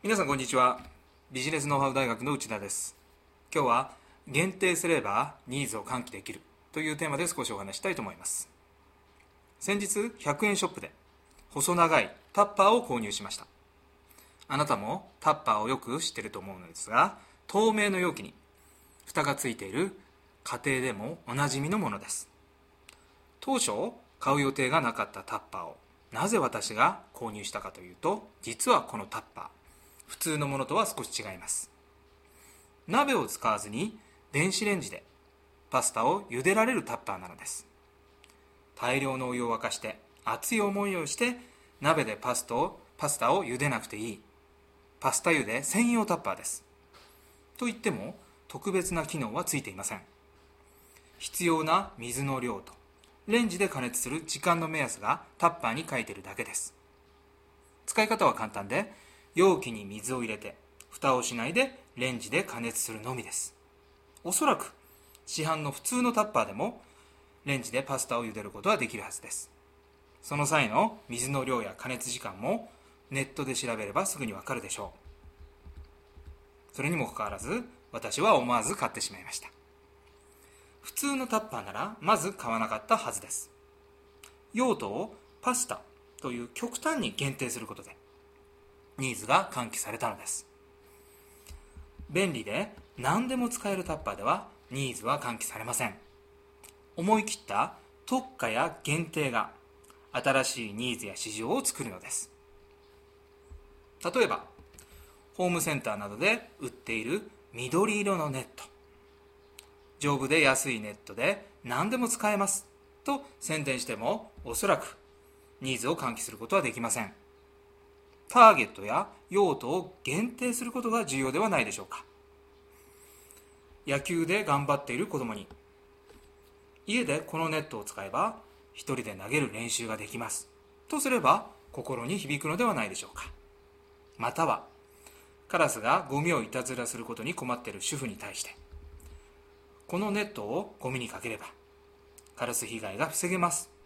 皆さんこんにちは。ビジネスノウハウ大学の内田です。今日は限定すればニーズを喚起できるというテーマで少しお話したいと思います。先日100円ショップで細長いタッパーを購入しました。あなたもタッパーをよく知ってると思うのですが透明の容器に蓋がついている家庭でもおなじみのものです。当初買う予定がなかったタッパーをなぜ私が購入したかというと実はこのタッパー普通のものとは少し違います。鍋を使わずに電子レンジでパスタを茹でられるタッパーなのです。大量のお湯を沸かして熱い思いをして鍋でパスタをパスタを茹でなくていいパスタ茹で専用タッパーです。と言っても特別な機能はついていません。必要な水の量とレンジで加熱する時間の目安がタッパーに書いてるだけです。使い方は簡単で容器に水を入れて蓋をしないでレンジで加熱するのみです。おそらく市販の普通のタッパーでもレンジでパスタを茹でることはできるはずです。その際の水の量や加熱時間もネットで調べればすぐにわかるでしょう。それにもかかわらず私は思わず買ってしまいました。普通のタッパーならまず買わなかったはずです。用途をパスタという極端に限定することでニーズが喚起されたのです。便利で何でも使えるタッパーではニーズは喚起されません。思い切った特化や限定が新しいニーズや市場を作るのです。例えばホームセンターなどで売っている緑色のネット。丈夫で安いネットで何でも使えます。と宣伝してもおそらくニーズを喚起することはできません。ターゲットや用途を限定することが重要ではないでしょうか。野球で頑張っている子供に家でこのネットを使えば一人で投げる練習ができます。とすれば心に響くのではないでしょうか。またはカラスがゴミをいたずらすることに困っている主婦に対してこのネットをゴミにかければカラス被害が防げます。